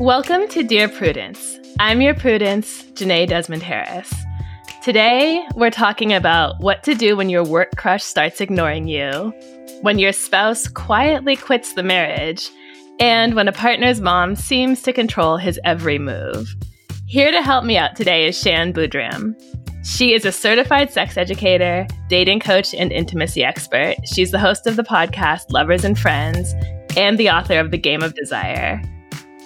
Welcome to Dear Prudence. I'm your Prudence, Jenée Desmond Harris. Today, we're talking about what to do when your work crush starts ignoring you, when your spouse quietly quits the marriage, and when a partner's mom seems to control his every move. Here to help me out today is Shan Boodram. She is a certified sex educator, dating coach, and intimacy expert. She's the host of the podcast Lovers and Friends and the author of The Game of Desire.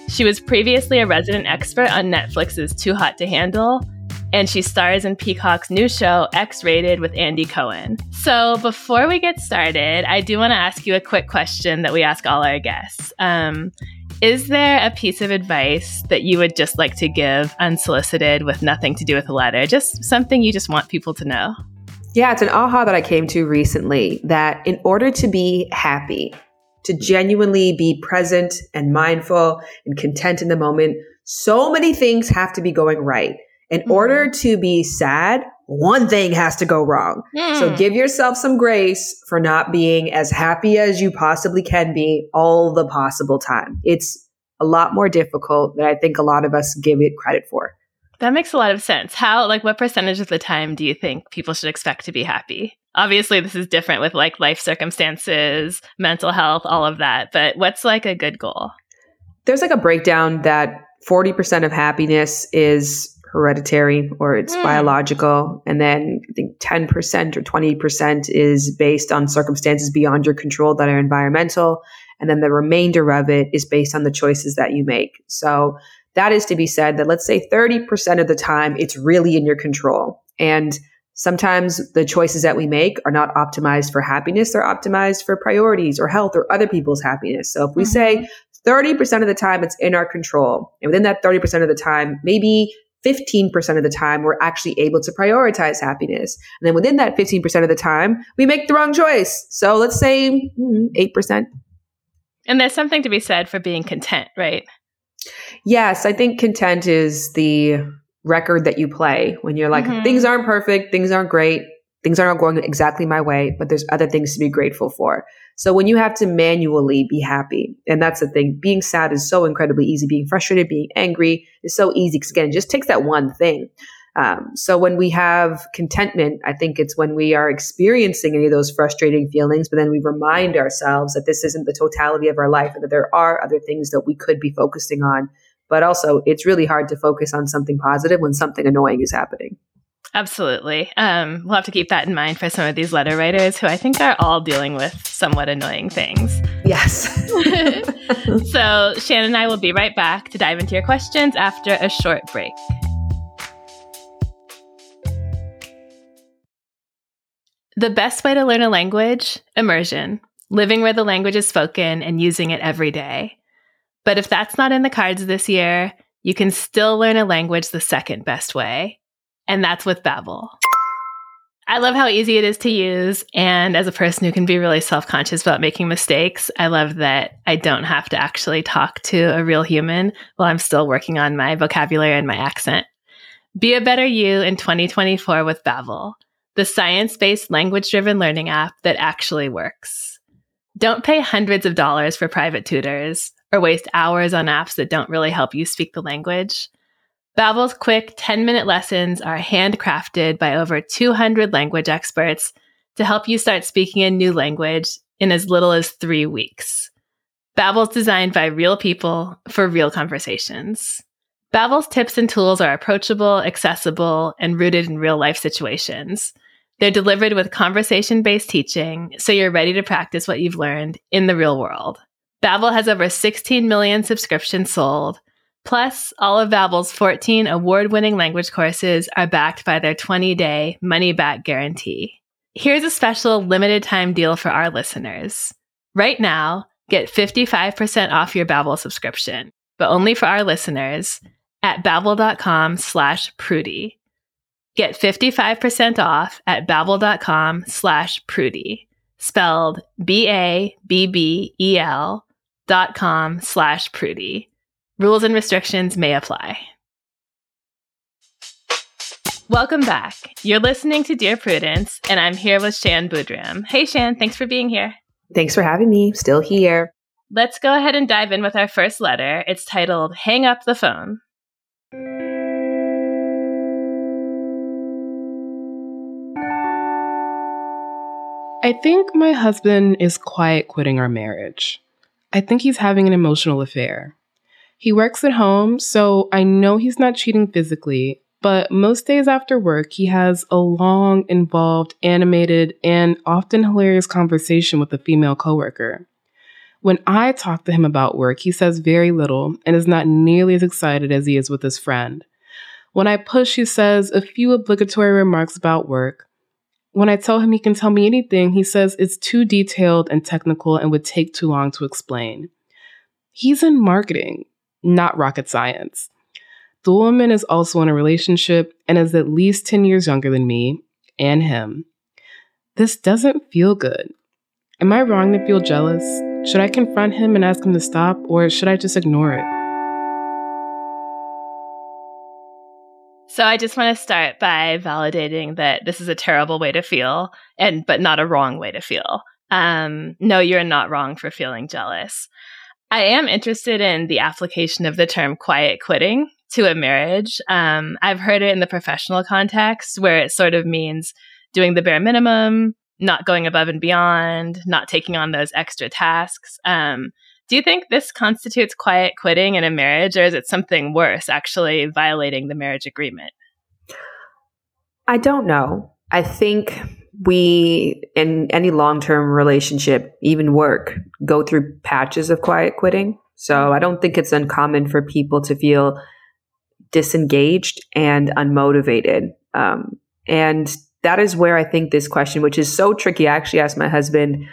She was previously a resident expert on Netflix's Too Hot to Handle, and she stars in Peacock's new show, X Rated, with Andy Cohen. So, before we get started, I do want to ask you a quick question that we ask all our guests. Um, is there a piece of advice that you would just like to give unsolicited with nothing to do with the letter? Just something you just want people to know? Yeah, it's an aha that I came to recently that in order to be happy, to genuinely be present and mindful and content in the moment, so many things have to be going right. In mm-hmm. order to be sad, one thing has to go wrong. Mm. So give yourself some grace for not being as happy as you possibly can be all the possible time. It's a lot more difficult than I think a lot of us give it credit for. That makes a lot of sense. How, like, what percentage of the time do you think people should expect to be happy? Obviously this is different with like life circumstances, mental health, all of that. But what's like a good goal? There's like a breakdown that 40% of happiness is hereditary or it's mm. biological. And then I think 10% or 20% is based on circumstances beyond your control that are environmental. And then the remainder of it is based on the choices that you make. So that is to be said that let's say 30% of the time it's really in your control. And Sometimes the choices that we make are not optimized for happiness, they're optimized for priorities or health or other people's happiness. So if we mm-hmm. say 30% of the time it's in our control, and within that 30% of the time, maybe 15% of the time we're actually able to prioritize happiness. And then within that 15% of the time, we make the wrong choice. So let's say 8%. Hmm, and there's something to be said for being content, right? Yes, I think content is the record that you play when you're like, mm-hmm. things aren't perfect, things aren't great, things aren't going exactly my way, but there's other things to be grateful for. So when you have to manually be happy, and that's the thing, being sad is so incredibly easy. Being frustrated, being angry is so easy because again, it just takes that one thing. Um, so when we have contentment, I think it's when we are experiencing any of those frustrating feelings, but then we remind ourselves that this isn't the totality of our life and that there are other things that we could be focusing on but also, it's really hard to focus on something positive when something annoying is happening. Absolutely. Um, we'll have to keep that in mind for some of these letter writers who I think are all dealing with somewhat annoying things. Yes. so, Shannon and I will be right back to dive into your questions after a short break. The best way to learn a language? Immersion. Living where the language is spoken and using it every day. But if that's not in the cards this year, you can still learn a language the second best way, and that's with Babbel. I love how easy it is to use, and as a person who can be really self-conscious about making mistakes, I love that I don't have to actually talk to a real human while I'm still working on my vocabulary and my accent. Be a better you in 2024 with Babbel, the science-based language-driven learning app that actually works. Don't pay hundreds of dollars for private tutors or waste hours on apps that don't really help you speak the language. Babbel's quick 10-minute lessons are handcrafted by over 200 language experts to help you start speaking a new language in as little as 3 weeks. Babbel's designed by real people for real conversations. Babbel's tips and tools are approachable, accessible, and rooted in real-life situations. They're delivered with conversation-based teaching, so you're ready to practice what you've learned in the real world. Babbel has over 16 million subscriptions sold. Plus, all of Babbel's 14 award-winning language courses are backed by their 20-day money-back guarantee. Here's a special limited time deal for our listeners. Right now, get 55% off your Babbel subscription. but only for our listeners, at babbel.com slash prudie. Get 55% off at babbel.com slash prudie, spelled B-A-B-B-E-L dot com slash prudie. Rules and restrictions may apply. Welcome back. You're listening to Dear Prudence, and I'm here with Shan Boodram. Hey, Shan, thanks for being here. Thanks for having me. Still here. Let's go ahead and dive in with our first letter. It's titled Hang Up the Phone. I think my husband is quiet quitting our marriage. I think he's having an emotional affair. He works at home, so I know he's not cheating physically, but most days after work, he has a long, involved, animated, and often hilarious conversation with a female coworker. When I talk to him about work, he says very little and is not nearly as excited as he is with his friend. When I push, he says a few obligatory remarks about work, when I tell him he can tell me anything, he says it's too detailed and technical and would take too long to explain. He's in marketing, not rocket science. The woman is also in a relationship and is at least 10 years younger than me and him. This doesn't feel good. Am I wrong to feel jealous? Should I confront him and ask him to stop, or should I just ignore it? So I just want to start by validating that this is a terrible way to feel and but not a wrong way to feel. Um, no, you're not wrong for feeling jealous. I am interested in the application of the term quiet quitting to a marriage. Um, I've heard it in the professional context where it sort of means doing the bare minimum, not going above and beyond, not taking on those extra tasks. Um, do you think this constitutes quiet quitting in a marriage, or is it something worse, actually violating the marriage agreement? I don't know. I think we, in any long term relationship, even work, go through patches of quiet quitting. So I don't think it's uncommon for people to feel disengaged and unmotivated. Um, and that is where I think this question, which is so tricky, I actually asked my husband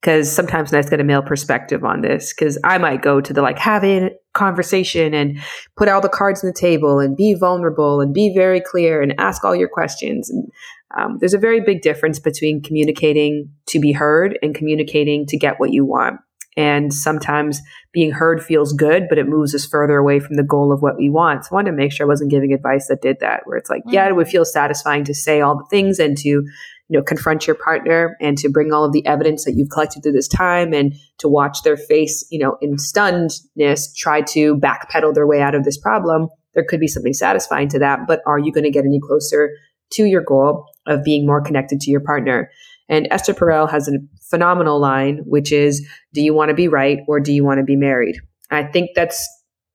because sometimes nice to get a male perspective on this because I might go to the like have a conversation and put all the cards on the table and be vulnerable and be very clear and ask all your questions. And um, there's a very big difference between communicating to be heard and communicating to get what you want. And sometimes being heard feels good, but it moves us further away from the goal of what we want. So I wanted to make sure I wasn't giving advice that did that, where it's like, mm-hmm. yeah, it would feel satisfying to say all the things and to you know, confront your partner and to bring all of the evidence that you've collected through this time and to watch their face, you know, in stunnedness, try to backpedal their way out of this problem, there could be something satisfying to that. But are you going to get any closer to your goal of being more connected to your partner? And Esther Perel has a phenomenal line, which is, do you want to be right or do you want to be married? I think that's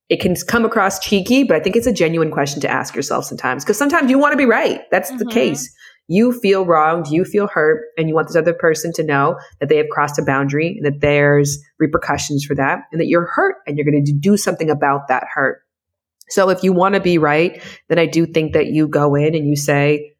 it can come across cheeky, but I think it's a genuine question to ask yourself sometimes because sometimes you want to be right. That's mm-hmm. the case you feel wronged, you feel hurt, and you want this other person to know that they have crossed a boundary that there's repercussions for that and that you're hurt and you're going to do something about that hurt. So if you want to be right, then I do think that you go in and you say,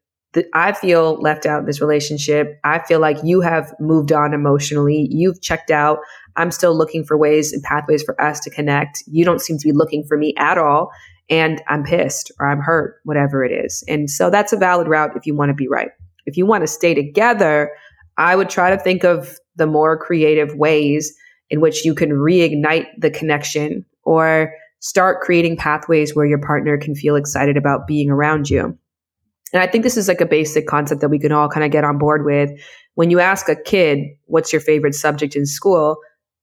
I feel left out in this relationship. I feel like you have moved on emotionally. You've checked out. I'm still looking for ways and pathways for us to connect. You don't seem to be looking for me at all and I'm pissed or I'm hurt, whatever it is. And so that's a valid route if you want to be right. If you want to stay together, I would try to think of the more creative ways in which you can reignite the connection or start creating pathways where your partner can feel excited about being around you. And I think this is like a basic concept that we can all kind of get on board with. When you ask a kid, what's your favorite subject in school?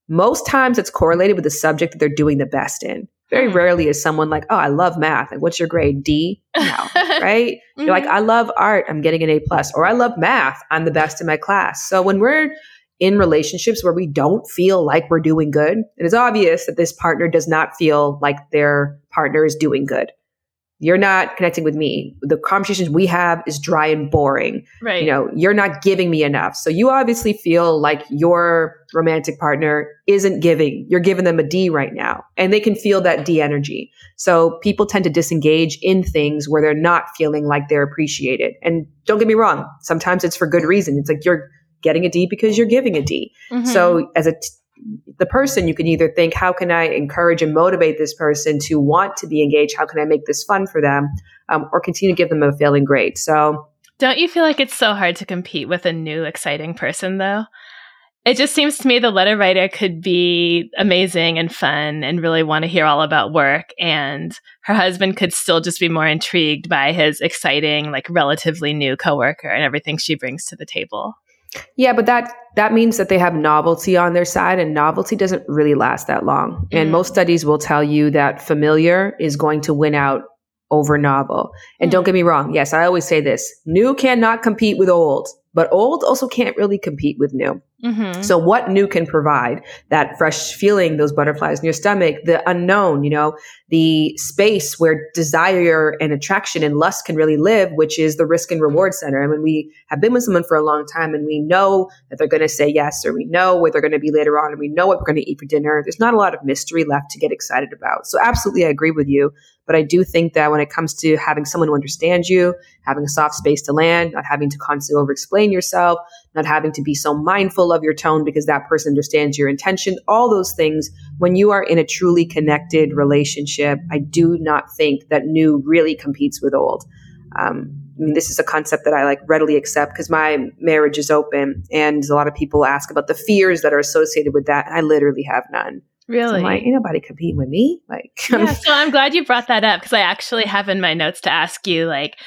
Most times it's correlated with the subject that they're doing the best in. Very mm. rarely is someone like, oh, I love math. Like, what's your grade? D? No, right? You're like, mm-hmm. I love art. I'm getting an A plus, or I love math. I'm the best in my class. So when we're in relationships where we don't feel like we're doing good, it is obvious that this partner does not feel like their partner is doing good you're not connecting with me. The conversations we have is dry and boring. Right. You know, you're not giving me enough. So you obviously feel like your romantic partner isn't giving. You're giving them a D right now. And they can feel that D energy. So people tend to disengage in things where they're not feeling like they're appreciated. And don't get me wrong, sometimes it's for good reason. It's like you're getting a D because you're giving a D. Mm-hmm. So as a t- the person, you can either think, how can I encourage and motivate this person to want to be engaged? How can I make this fun for them? Um, or continue to give them a failing grade. So, don't you feel like it's so hard to compete with a new, exciting person, though? It just seems to me the letter writer could be amazing and fun and really want to hear all about work. And her husband could still just be more intrigued by his exciting, like relatively new coworker and everything she brings to the table. Yeah, but that that means that they have novelty on their side and novelty doesn't really last that long. Mm. And most studies will tell you that familiar is going to win out over novel. And mm. don't get me wrong, yes, I always say this. New cannot compete with old, but old also can't really compete with new. Mm-hmm. So what new can provide that fresh feeling, those butterflies in your stomach, the unknown, you know, the space where desire and attraction and lust can really live, which is the risk and reward center. And when we have been with someone for a long time and we know that they're going to say yes, or we know where they're going to be later on, and we know what we're going to eat for dinner, there's not a lot of mystery left to get excited about. So absolutely, I agree with you. But I do think that when it comes to having someone who understands you, having a soft space to land, not having to constantly over explain yourself, not having to be so mindful of your tone because that person understands your intention, all those things, when you are in a truly connected relationship, I do not think that new really competes with old. Um, I mean, this is a concept that I like readily accept because my marriage is open, and a lot of people ask about the fears that are associated with that. And I literally have none. Really? So like, ain't nobody competing with me. Like, yeah. so I'm glad you brought that up because I actually have in my notes to ask you, like,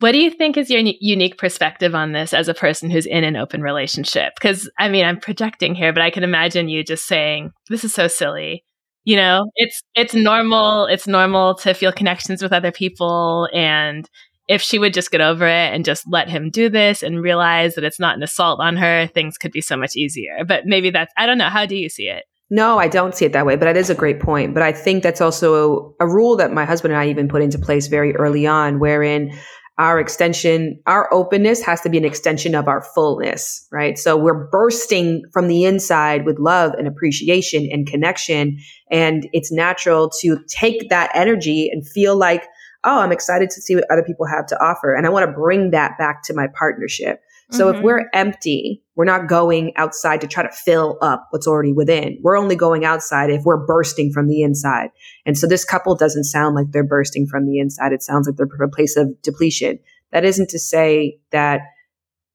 what do you think is your unique perspective on this as a person who's in an open relationship? Because I mean, I'm projecting here, but I can imagine you just saying, "This is so silly." You know, it's it's normal. It's normal to feel connections with other people, and if she would just get over it and just let him do this and realize that it's not an assault on her, things could be so much easier. But maybe that's I don't know. How do you see it? No, I don't see it that way, but that is a great point. But I think that's also a, a rule that my husband and I even put into place very early on, wherein our extension, our openness has to be an extension of our fullness, right? So we're bursting from the inside with love and appreciation and connection. And it's natural to take that energy and feel like, oh, I'm excited to see what other people have to offer. And I want to bring that back to my partnership. So mm-hmm. if we're empty, we're not going outside to try to fill up what's already within. We're only going outside if we're bursting from the inside. And so this couple doesn't sound like they're bursting from the inside. It sounds like they're from a place of depletion. That isn't to say that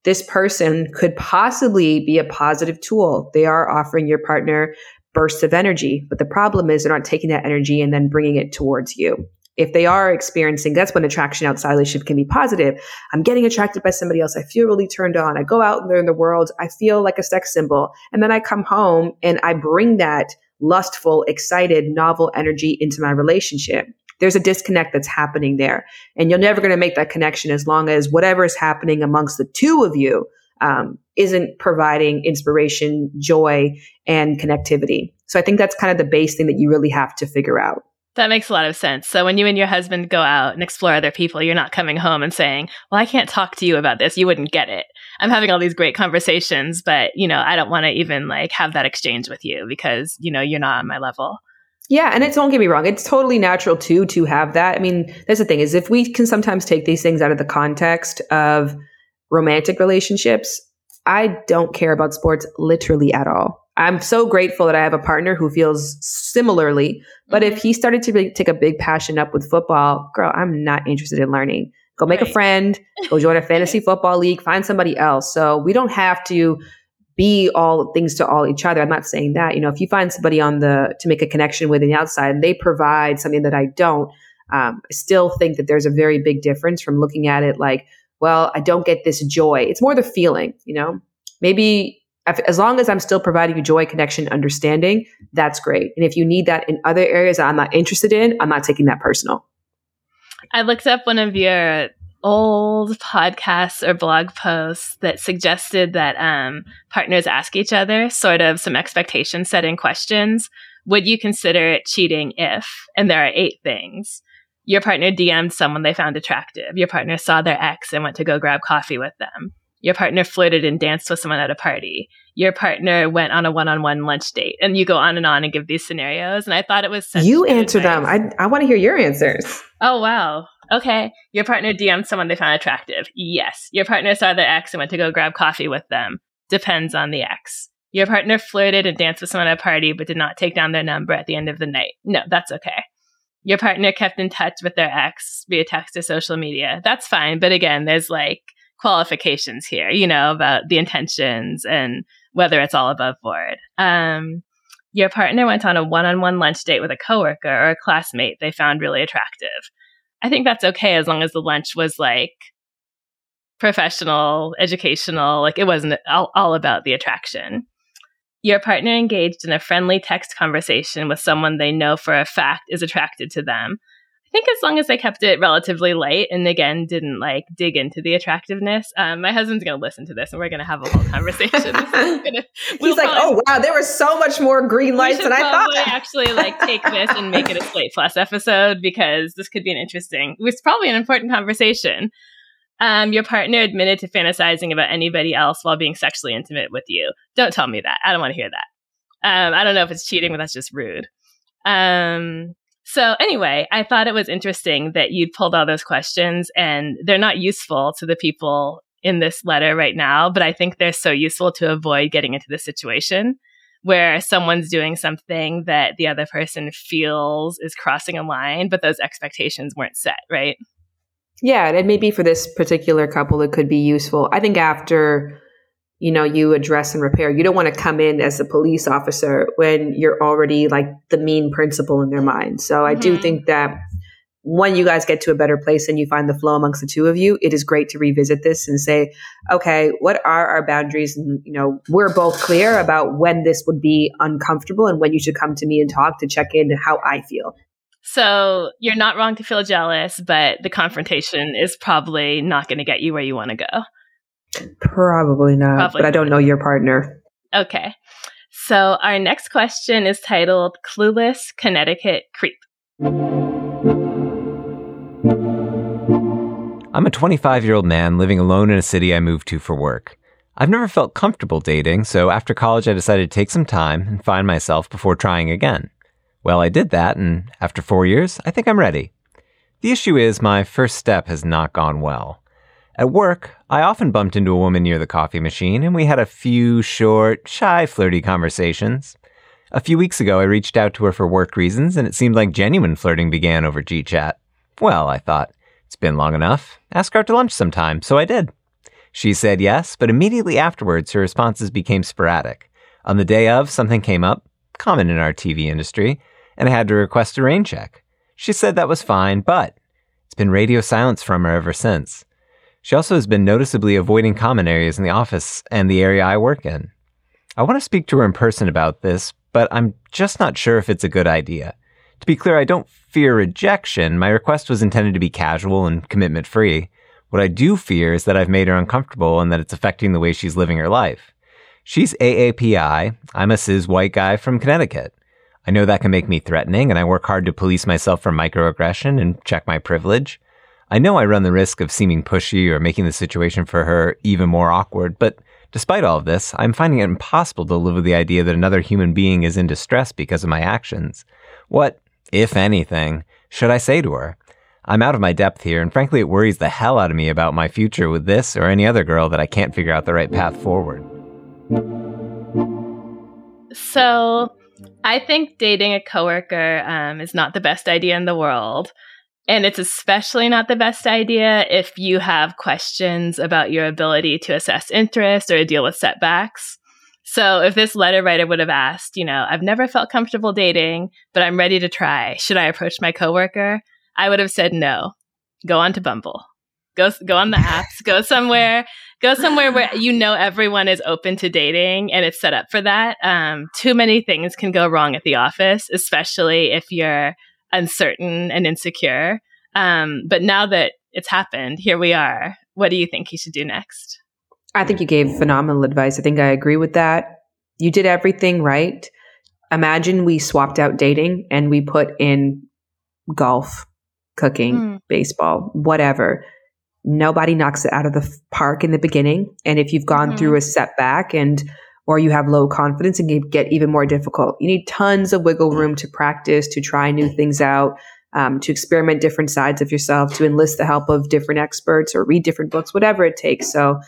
this person could possibly be a positive tool. They are offering your partner bursts of energy, but the problem is they're not taking that energy and then bringing it towards you if they are experiencing, that's when attraction outside relationship can be positive. I'm getting attracted by somebody else. I feel really turned on. I go out there in the world. I feel like a sex symbol. And then I come home and I bring that lustful, excited, novel energy into my relationship. There's a disconnect that's happening there. And you're never going to make that connection as long as whatever is happening amongst the two of you um, isn't providing inspiration, joy, and connectivity. So I think that's kind of the base thing that you really have to figure out. That makes a lot of sense. So when you and your husband go out and explore other people, you're not coming home and saying, "Well, I can't talk to you about this. You wouldn't get it." I'm having all these great conversations, but you know, I don't want to even like have that exchange with you because, you know, you're not on my level. Yeah, and it's don't get me wrong, it's totally natural too to have that. I mean, that's the thing is if we can sometimes take these things out of the context of romantic relationships, I don't care about sports literally at all. I'm so grateful that I have a partner who feels similarly. But if mm-hmm. he started to really take a big passion up with football, girl, I'm not interested in learning. Go make right. a friend, go join a fantasy football league, find somebody else. So we don't have to be all things to all each other. I'm not saying that. You know, if you find somebody on the to make a connection with in the outside and they provide something that I don't, um, I still think that there's a very big difference from looking at it like, well, I don't get this joy. It's more the feeling, you know. Maybe as long as I'm still providing you joy, connection, understanding, that's great. And if you need that in other areas that I'm not interested in, I'm not taking that personal. I looked up one of your old podcasts or blog posts that suggested that um, partners ask each other sort of some expectation setting questions. Would you consider it cheating if? And there are eight things. Your partner DM'd someone they found attractive. Your partner saw their ex and went to go grab coffee with them. Your partner flirted and danced with someone at a party. Your partner went on a one-on-one lunch date, and you go on and on and give these scenarios. And I thought it was you answer advice. them. I I want to hear your answers. Oh wow. Okay. Your partner DM'd someone they found attractive. Yes. Your partner saw their ex and went to go grab coffee with them. Depends on the ex. Your partner flirted and danced with someone at a party but did not take down their number at the end of the night. No, that's okay. Your partner kept in touch with their ex via text or social media. That's fine. But again, there's like qualifications here, you know, about the intentions and whether it's all above board. Um, your partner went on a one on one lunch date with a coworker or a classmate they found really attractive. I think that's okay as long as the lunch was like professional, educational, like it wasn't all, all about the attraction. Your partner engaged in a friendly text conversation with someone they know for a fact is attracted to them. I think as long as I kept it relatively light and again didn't like dig into the attractiveness. Um, my husband's gonna listen to this and we're gonna have a whole conversation. gonna, we'll He's like, "Oh wow, there were so much more green lights than I thought." Actually, like take this and make it a Slate Plus episode because this could be an interesting. It's probably an important conversation. Um, your partner admitted to fantasizing about anybody else while being sexually intimate with you. Don't tell me that. I don't want to hear that. Um, I don't know if it's cheating, but that's just rude. Um, so anyway, I thought it was interesting that you'd pulled all those questions and they're not useful to the people in this letter right now, but I think they're so useful to avoid getting into the situation where someone's doing something that the other person feels is crossing a line, but those expectations weren't set, right? Yeah, and maybe for this particular couple, it could be useful. I think after you know you address and repair, you don't want to come in as a police officer when you're already like the mean principal in their mind. So mm-hmm. I do mm-hmm. think that when you guys get to a better place and you find the flow amongst the two of you, it is great to revisit this and say, okay, what are our boundaries? And, you know, we're both clear about when this would be uncomfortable and when you should come to me and talk to check in how I feel. So you're not wrong to feel jealous, but the confrontation is probably not going to get you where you want to go. Probably not, probably. but I don't know your partner. Okay. So our next question is titled Clueless Connecticut Creep. I'm a 25 year old man living alone in a city I moved to for work. I've never felt comfortable dating, so after college I decided to take some time and find myself before trying again. Well, I did that, and after four years, I think I'm ready. The issue is my first step has not gone well. At work, I often bumped into a woman near the coffee machine, and we had a few short, shy, flirty conversations. A few weeks ago, I reached out to her for work reasons, and it seemed like genuine flirting began over GChat. Well, I thought, it's been long enough. Ask her out to lunch sometime, so I did. She said yes, but immediately afterwards, her responses became sporadic. On the day of, something came up, common in our TV industry, and I had to request a rain check. She said that was fine, but it's been radio silence from her ever since. She also has been noticeably avoiding common areas in the office and the area I work in. I want to speak to her in person about this, but I'm just not sure if it's a good idea. To be clear, I don't fear rejection. My request was intended to be casual and commitment free. What I do fear is that I've made her uncomfortable and that it's affecting the way she's living her life. She's AAPI. I'm a cis white guy from Connecticut. I know that can make me threatening, and I work hard to police myself from microaggression and check my privilege. I know I run the risk of seeming pushy or making the situation for her even more awkward, but despite all of this, I'm finding it impossible to live with the idea that another human being is in distress because of my actions. What, if anything, should I say to her? I'm out of my depth here, and frankly, it worries the hell out of me about my future with this or any other girl that I can't figure out the right path forward. So, I think dating a coworker um, is not the best idea in the world. And it's especially not the best idea if you have questions about your ability to assess interest or deal with setbacks. So if this letter writer would have asked, you know, I've never felt comfortable dating, but I'm ready to try. Should I approach my coworker? I would have said no. Go on to Bumble. Go go on the apps. Go somewhere go somewhere where you know everyone is open to dating and it's set up for that. Um, too many things can go wrong at the office, especially if you're uncertain and insecure. Um, but now that it's happened, here we are. What do you think he should do next? I think you gave phenomenal advice. I think I agree with that. You did everything right. Imagine we swapped out dating and we put in golf, cooking, mm. baseball, whatever nobody knocks it out of the park in the beginning. And if you've gone mm-hmm. through a setback and or you have low confidence and get even more difficult, you need tons of wiggle room to practice, to try new things out, um, to experiment different sides of yourself, to enlist the help of different experts or read different books, whatever it takes. So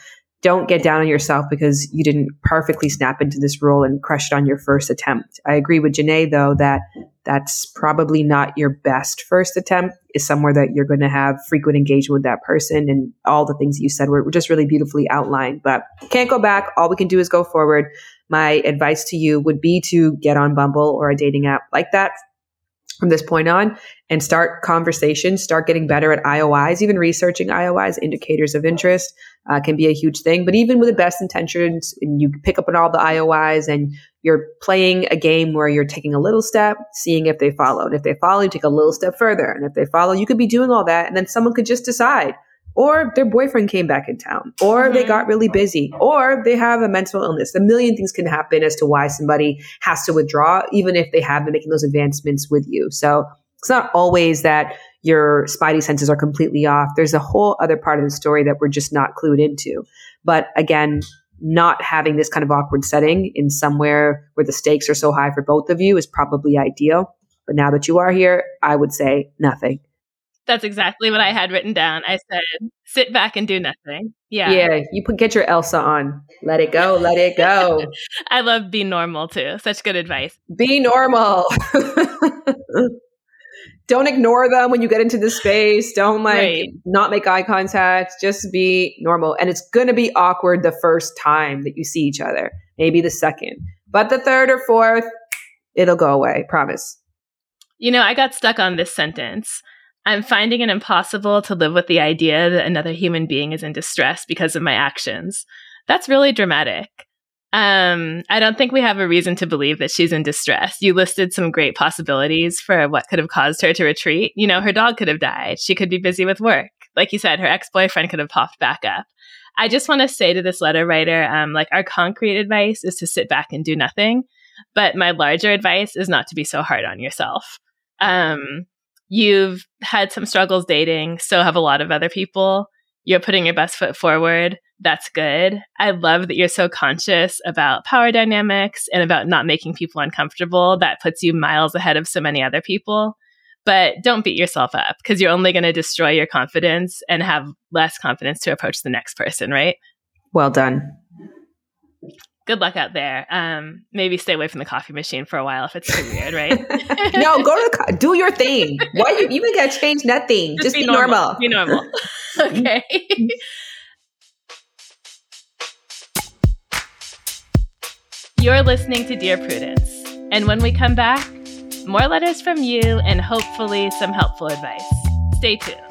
don't get down on yourself because you didn't perfectly snap into this role and crush it on your first attempt. I agree with Jenée though that that's probably not your best first attempt is somewhere that you're going to have frequent engagement with that person and all the things that you said were, were just really beautifully outlined but can't go back. All we can do is go forward. My advice to you would be to get on bumble or a dating app like that from this point on and start conversations, start getting better at IOIs, even researching IOIs, indicators of interest uh, can be a huge thing. But even with the best intentions, and you pick up on all the IOIs and you're playing a game where you're taking a little step, seeing if they follow. And if they follow, you take a little step further. And if they follow, you could be doing all that. And then someone could just decide, or their boyfriend came back in town, or mm-hmm. they got really busy, or they have a mental illness. A million things can happen as to why somebody has to withdraw, even if they have been making those advancements with you. So it's not always that your spidey senses are completely off. There's a whole other part of the story that we're just not clued into. But again, not having this kind of awkward setting in somewhere where the stakes are so high for both of you is probably ideal. But now that you are here, I would say nothing. That's exactly what I had written down. I said, sit back and do nothing. Yeah. Yeah. You put get your Elsa on. Let it go. Let it go. I love be normal too. Such good advice. Be normal. Don't ignore them when you get into the space. Don't like right. not make eye contact. Just be normal. And it's going to be awkward the first time that you see each other, maybe the second, but the third or fourth, it'll go away. Promise. You know, I got stuck on this sentence. I'm finding it impossible to live with the idea that another human being is in distress because of my actions. That's really dramatic. Um, I don't think we have a reason to believe that she's in distress. You listed some great possibilities for what could have caused her to retreat. You know, her dog could have died. She could be busy with work. Like you said, her ex boyfriend could have popped back up. I just want to say to this letter writer, um, like our concrete advice is to sit back and do nothing. But my larger advice is not to be so hard on yourself. Um, you've had some struggles dating, so have a lot of other people. You're putting your best foot forward. That's good. I love that you're so conscious about power dynamics and about not making people uncomfortable. That puts you miles ahead of so many other people. But don't beat yourself up because you're only going to destroy your confidence and have less confidence to approach the next person, right? Well done good luck out there. Um, maybe stay away from the coffee machine for a while if it's too weird, right? no, go to the co- do your thing. Why you even gotta change nothing? Just, Just be, be normal. normal. Be normal. okay. You're listening to Dear Prudence. And when we come back, more letters from you and hopefully some helpful advice. Stay tuned.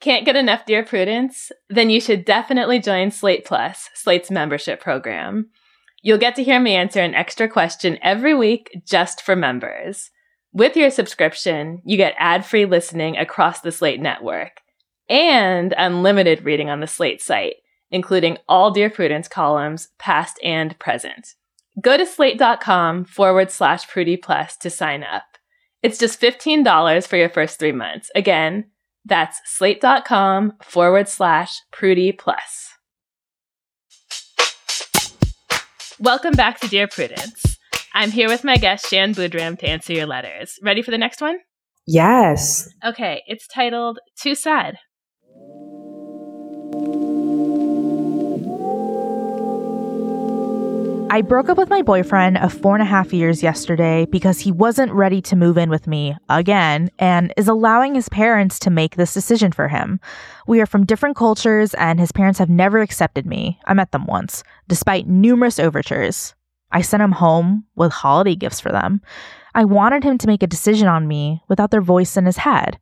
Can't get enough Dear Prudence? Then you should definitely join Slate Plus, Slate's membership program. You'll get to hear me answer an extra question every week just for members. With your subscription, you get ad free listening across the Slate network and unlimited reading on the Slate site, including all Dear Prudence columns, past and present. Go to slate.com forward slash Prudie Plus to sign up. It's just $15 for your first three months. Again, that's slate.com forward slash prudie plus. Welcome back to Dear Prudence. I'm here with my guest, Shan Boodram, to answer your letters. Ready for the next one? Yes. Okay, it's titled Too Sad. I broke up with my boyfriend of four and a half years yesterday because he wasn't ready to move in with me again and is allowing his parents to make this decision for him. We are from different cultures and his parents have never accepted me. I met them once, despite numerous overtures. I sent him home with holiday gifts for them. I wanted him to make a decision on me without their voice in his head.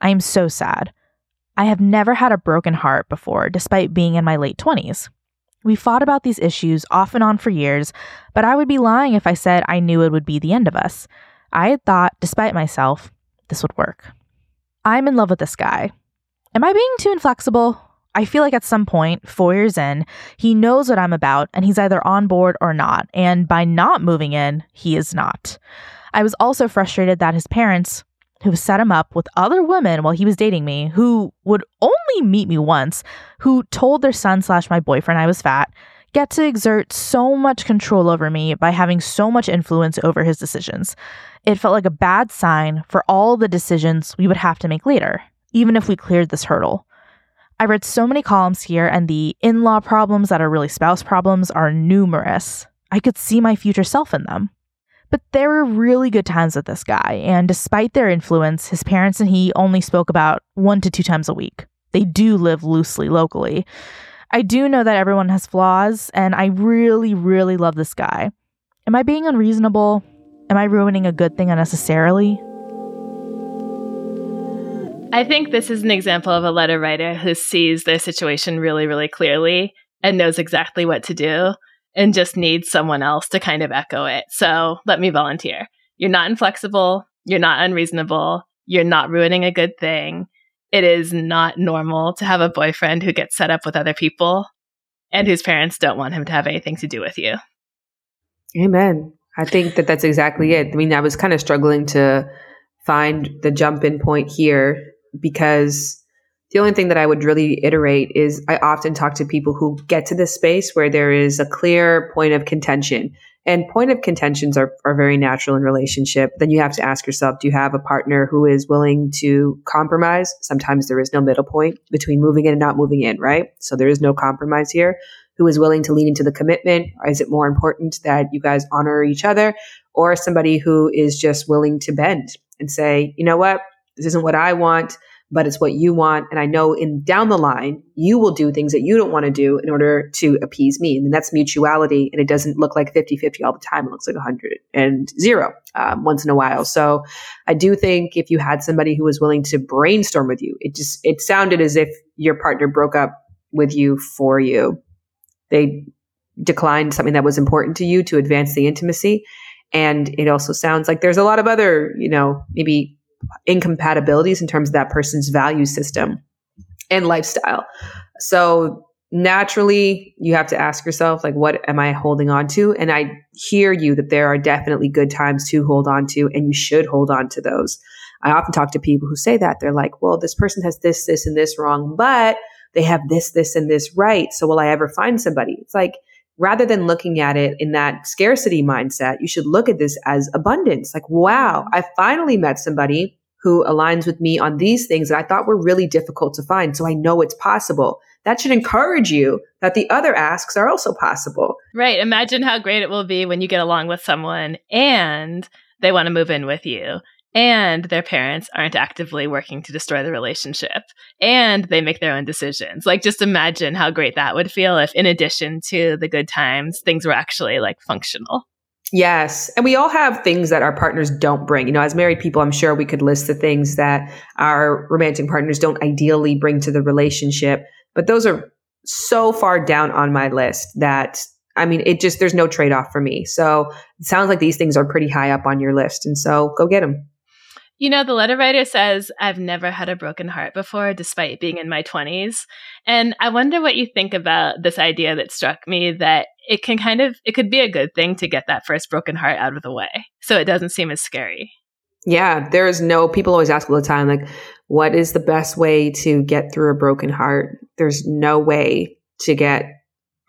I am so sad. I have never had a broken heart before, despite being in my late 20s. We fought about these issues off and on for years, but I would be lying if I said I knew it would be the end of us. I had thought, despite myself, this would work. I'm in love with this guy. Am I being too inflexible? I feel like at some point, four years in, he knows what I'm about and he's either on board or not. And by not moving in, he is not. I was also frustrated that his parents, who set him up with other women while he was dating me, who would only meet me once, who told their son slash my boyfriend I was fat, get to exert so much control over me by having so much influence over his decisions. It felt like a bad sign for all the decisions we would have to make later, even if we cleared this hurdle. I read so many columns here, and the in law problems that are really spouse problems are numerous. I could see my future self in them. But there were really good times with this guy, and despite their influence, his parents and he only spoke about one to two times a week. They do live loosely locally. I do know that everyone has flaws, and I really, really love this guy. Am I being unreasonable? Am I ruining a good thing unnecessarily? I think this is an example of a letter writer who sees their situation really, really clearly and knows exactly what to do and just needs someone else to kind of echo it. So let me volunteer. You're not inflexible. You're not unreasonable. You're not ruining a good thing. It is not normal to have a boyfriend who gets set up with other people and whose parents don't want him to have anything to do with you. Amen. I think that that's exactly it. I mean, I was kind of struggling to find the jump in point here because the only thing that I would really iterate is I often talk to people who get to this space where there is a clear point of contention. And point of contentions are, are very natural in relationship. Then you have to ask yourself, do you have a partner who is willing to compromise? Sometimes there is no middle point between moving in and not moving in, right? So there is no compromise here. Who is willing to lean into the commitment? Is it more important that you guys honor each other? Or somebody who is just willing to bend and say, you know what? This isn't what I want but it's what you want. And I know in down the line, you will do things that you don't want to do in order to appease me. And that's mutuality. And it doesn't look like 50 50 all the time. It looks like 100 and zero um, once in a while. So I do think if you had somebody who was willing to brainstorm with you, it just, it sounded as if your partner broke up with you for you. They declined something that was important to you to advance the intimacy. And it also sounds like there's a lot of other, you know, maybe incompatibilities in terms of that person's value system and lifestyle. So naturally you have to ask yourself like what am i holding on to? And i hear you that there are definitely good times to hold on to and you should hold on to those. I often talk to people who say that. They're like well this person has this this and this wrong but they have this this and this right. So will i ever find somebody? It's like rather than looking at it in that scarcity mindset, you should look at this as abundance. Like, wow, I finally met somebody who aligns with me on these things that I thought were really difficult to find. So I know it's possible. That should encourage you that the other asks are also possible. Right. Imagine how great it will be when you get along with someone and they want to move in with you and their parents aren't actively working to destroy the relationship and they make their own decisions. Like just imagine how great that would feel if in addition to the good times, things were actually like functional. Yes. And we all have things that our partners don't bring. You know, as married people, I'm sure we could list the things that our romantic partners don't ideally bring to the relationship, but those are so far down on my list that I mean, it just, there's no trade off for me. So it sounds like these things are pretty high up on your list. And so go get them. You know, the letter writer says, I've never had a broken heart before, despite being in my 20s. And I wonder what you think about this idea that struck me that it can kind of, it could be a good thing to get that first broken heart out of the way so it doesn't seem as scary. Yeah, there is no, people always ask all the time, like, what is the best way to get through a broken heart? There's no way to get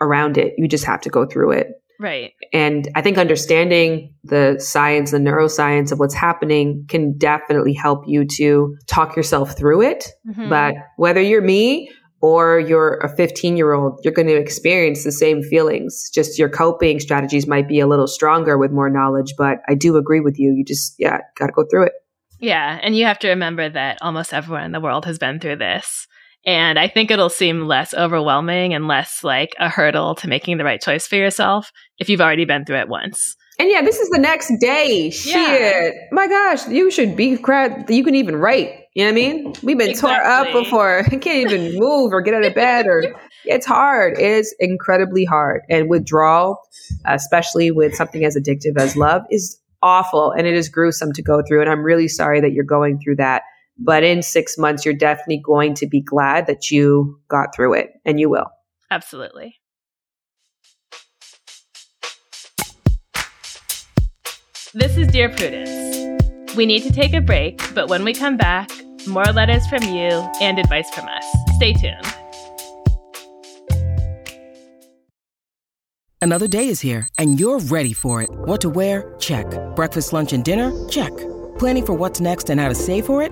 around it. You just have to go through it. Right. And I think understanding the science, the neuroscience of what's happening can definitely help you to talk yourself through it. Mhm. But whether you're me or you're a 15 year old, you're going to experience the same feelings. Just your coping strategies might be a little stronger with more knowledge. But I do agree with you. You just, yeah, got to go through it. Yeah. And you have to remember that almost everyone in the world has been through this. And I think it'll seem less overwhelming and less like a hurdle to making the right choice for yourself if you've already been through it once. And yeah, this is the next day. Shit. My gosh, you should be crap. You can even write. You know what I mean? We've been tore up before. I can't even move or get out of bed or it's hard. It is incredibly hard. And withdrawal, especially with something as addictive as love, is awful and it is gruesome to go through. And I'm really sorry that you're going through that. But in six months, you're definitely going to be glad that you got through it, and you will. Absolutely. This is Dear Prudence. We need to take a break, but when we come back, more letters from you and advice from us. Stay tuned. Another day is here, and you're ready for it. What to wear? Check. Breakfast, lunch, and dinner? Check. Planning for what's next and how to save for it?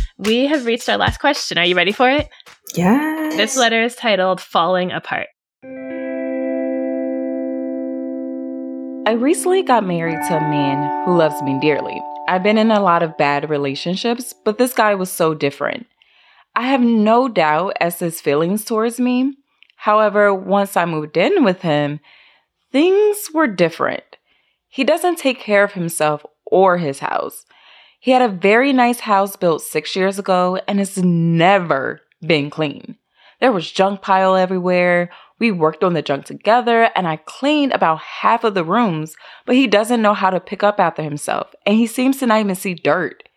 We have reached our last question. Are you ready for it? Yes. This letter is titled Falling Apart. I recently got married to a man who loves me dearly. I've been in a lot of bad relationships, but this guy was so different. I have no doubt as to his feelings towards me. However, once I moved in with him, things were different. He doesn't take care of himself or his house. He had a very nice house built six years ago and has never been clean. There was junk pile everywhere. We worked on the junk together and I cleaned about half of the rooms, but he doesn't know how to pick up after himself and he seems to not even see dirt.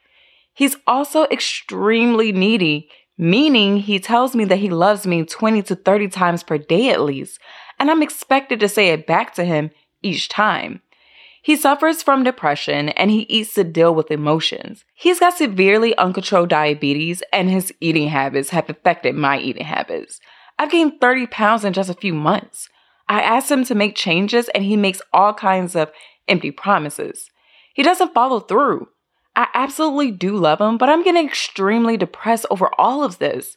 He's also extremely needy, meaning he tells me that he loves me 20 to 30 times per day at least, and I'm expected to say it back to him each time. He suffers from depression and he eats to deal with emotions. He's got severely uncontrolled diabetes and his eating habits have affected my eating habits. I've gained 30 pounds in just a few months. I asked him to make changes and he makes all kinds of empty promises. He doesn't follow through. I absolutely do love him, but I'm getting extremely depressed over all of this.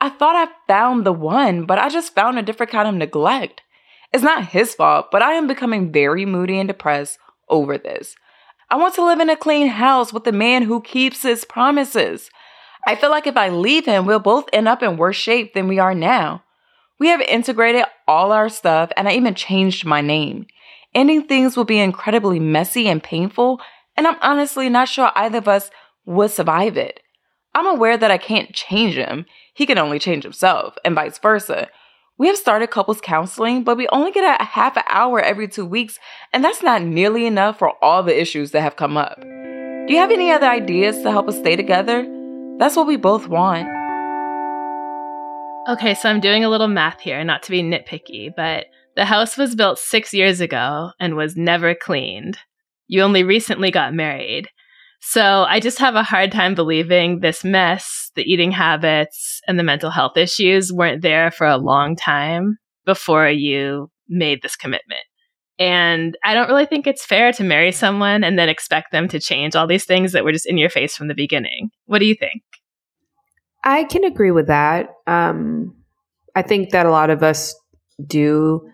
I thought I found the one, but I just found a different kind of neglect. It's not his fault, but I am becoming very moody and depressed over this. I want to live in a clean house with a man who keeps his promises. I feel like if I leave him, we'll both end up in worse shape than we are now. We have integrated all our stuff, and I even changed my name. Ending things will be incredibly messy and painful, and I'm honestly not sure either of us would survive it. I'm aware that I can't change him, he can only change himself, and vice versa. We have started couples counseling, but we only get a half an hour every two weeks, and that's not nearly enough for all the issues that have come up. Do you have any other ideas to help us stay together? That's what we both want. Okay, so I'm doing a little math here, not to be nitpicky, but the house was built six years ago and was never cleaned. You only recently got married. So I just have a hard time believing this mess, the eating habits, and the mental health issues weren't there for a long time before you made this commitment. And I don't really think it's fair to marry someone and then expect them to change all these things that were just in your face from the beginning. What do you think? I can agree with that. Um, I think that a lot of us do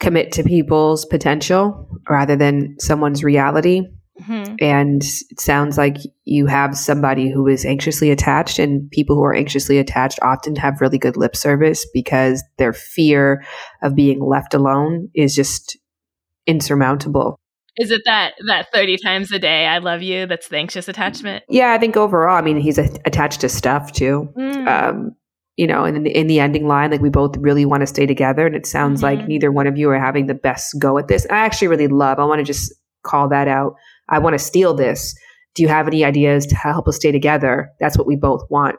commit to people's potential rather than someone's reality. Mm-hmm. And it sounds like you have somebody who is anxiously attached, and people who are anxiously attached often have really good lip service because their fear of being left alone is just insurmountable. Is it that that 30 times a day I love you that's the anxious attachment? Yeah, I think overall, I mean, he's a- attached to stuff too. Mm. Um, you know, and in the, in the ending line, like we both really want to stay together, and it sounds like Mhm. neither one of you are having the best go at this. I actually really love. I want to just call that out. I want to steal this. Do you have any ideas to help us stay together? That's what we both want.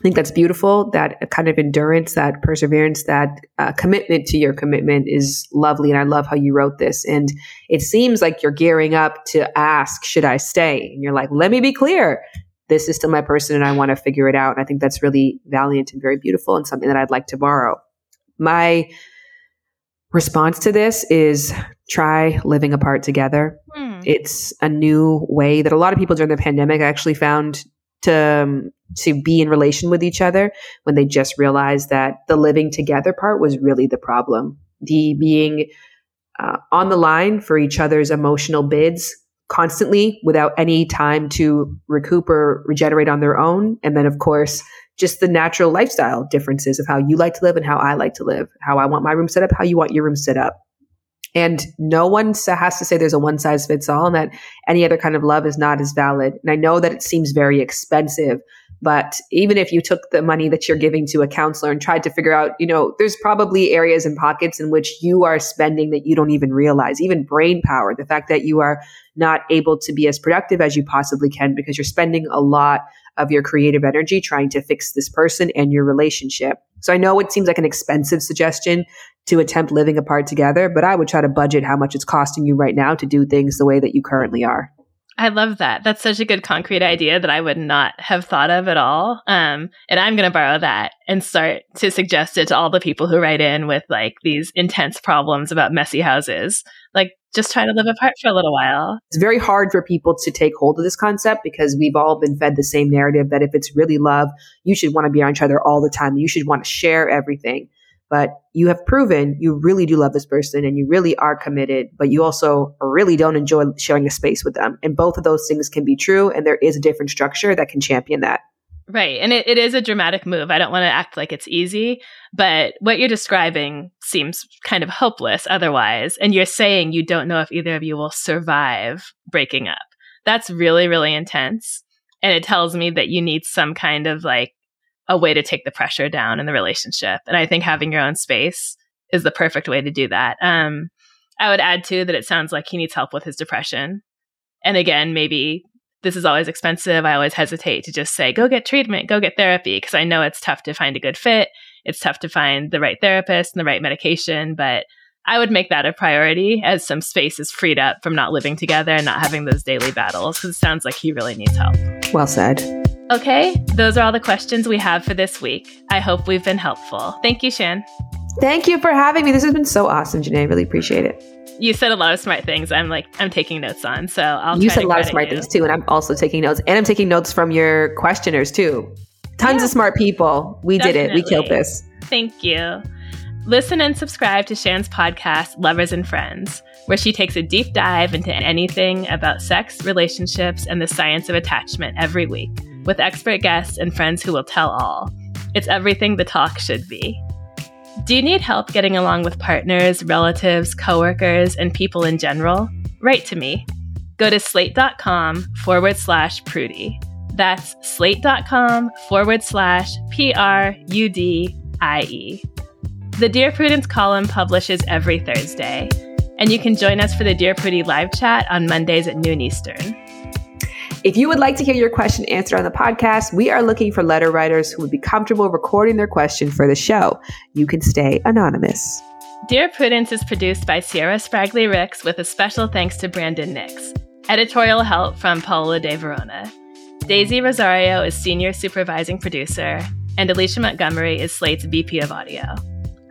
I think that's beautiful. That kind of endurance, that perseverance, that uh, commitment to your commitment is lovely. And I love how you wrote this. And it seems like you're gearing up to ask, should I stay? And you're like, let me be clear. This is still my person and I want to figure it out. And I think that's really valiant and very beautiful and something that I'd like to borrow. My response to this is try living apart together. Hmm. It's a new way that a lot of people during the pandemic actually found to um, to be in relation with each other when they just realized that the living together part was really the problem. The being uh, on the line for each other's emotional bids constantly without any time to recoup or regenerate on their own. And then, of course, just the natural lifestyle differences of how you like to live and how I like to live, how I want my room set up, how you want your room set up. And no one has to say there's a one size fits all and that any other kind of love is not as valid. And I know that it seems very expensive, but even if you took the money that you're giving to a counselor and tried to figure out, you know, there's probably areas and pockets in which you are spending that you don't even realize, even brain power, the fact that you are not able to be as productive as you possibly can because you're spending a lot of your creative energy trying to fix this person and your relationship. So I know it seems like an expensive suggestion to attempt living apart together, but I would try to budget how much it's costing you right now to do things the way that you currently are. I love that. That's such a good concrete idea that I would not have thought of at all. Um, and I'm going to borrow that and start to suggest it to all the people who write in with like these intense problems about messy houses. Like, just try to live apart for a little while. It's very hard for people to take hold of this concept because we've all been fed the same narrative that if it's really love, you should want to be on each other all the time. You should want to share everything. But you have proven you really do love this person and you really are committed, but you also really don't enjoy sharing a space with them. And both of those things can be true. And there is a different structure that can champion that. Right. And it, it is a dramatic move. I don't want to act like it's easy, but what you're describing seems kind of hopeless otherwise. And you're saying you don't know if either of you will survive breaking up. That's really, really intense. And it tells me that you need some kind of like a way to take the pressure down in the relationship. And I think having your own space is the perfect way to do that. Um, I would add too that it sounds like he needs help with his depression. And again, maybe this is always expensive. I always hesitate to just say, go get treatment, go get therapy, because I know it's tough to find a good fit. It's tough to find the right therapist and the right medication. But I would make that a priority as some space is freed up from not living together and not having those daily battles, because it sounds like he really needs help. Well said. Okay, those are all the questions we have for this week. I hope we've been helpful. Thank you, Shan. Thank you for having me. This has been so awesome, Jenée. I really appreciate it. You said a lot of smart things. I'm like, I'm taking notes on, so I'll. you said a lot of smart you. things too, and I'm also taking notes. And I'm taking notes from your questioners too. Tons Yeah. of smart people. We did it. We killed this. Thank you. Listen and subscribe to Shan's podcast, Lovers and Friends, where she takes a deep dive into anything about sex, relationships, and the science of attachment every week with expert guests and friends who will tell all. It's everything the talk should be. Do you need help getting along with partners, relatives, coworkers, and people in general? Write to me. Go to slate.com forward slash prudie. That's slate.com forward slash P R U D I E. The Dear Prudence column publishes every Thursday, and you can join us for the Dear Prudie live chat on Mondays at noon Eastern. If you would like to hear your question answered on the podcast, we are looking for letter writers who would be comfortable recording their question for the show. You can stay anonymous. Dear Prudence is produced by Sierra Spragley Ricks with a special thanks to Brandon Nix. Editorial help from Paola De Verona. Daisy Rosario is senior supervising producer, and Alicia Montgomery is Slate's VP of audio.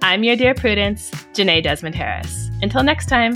I'm your Dear Prudence, Jenée Desmond Harris. Until next time.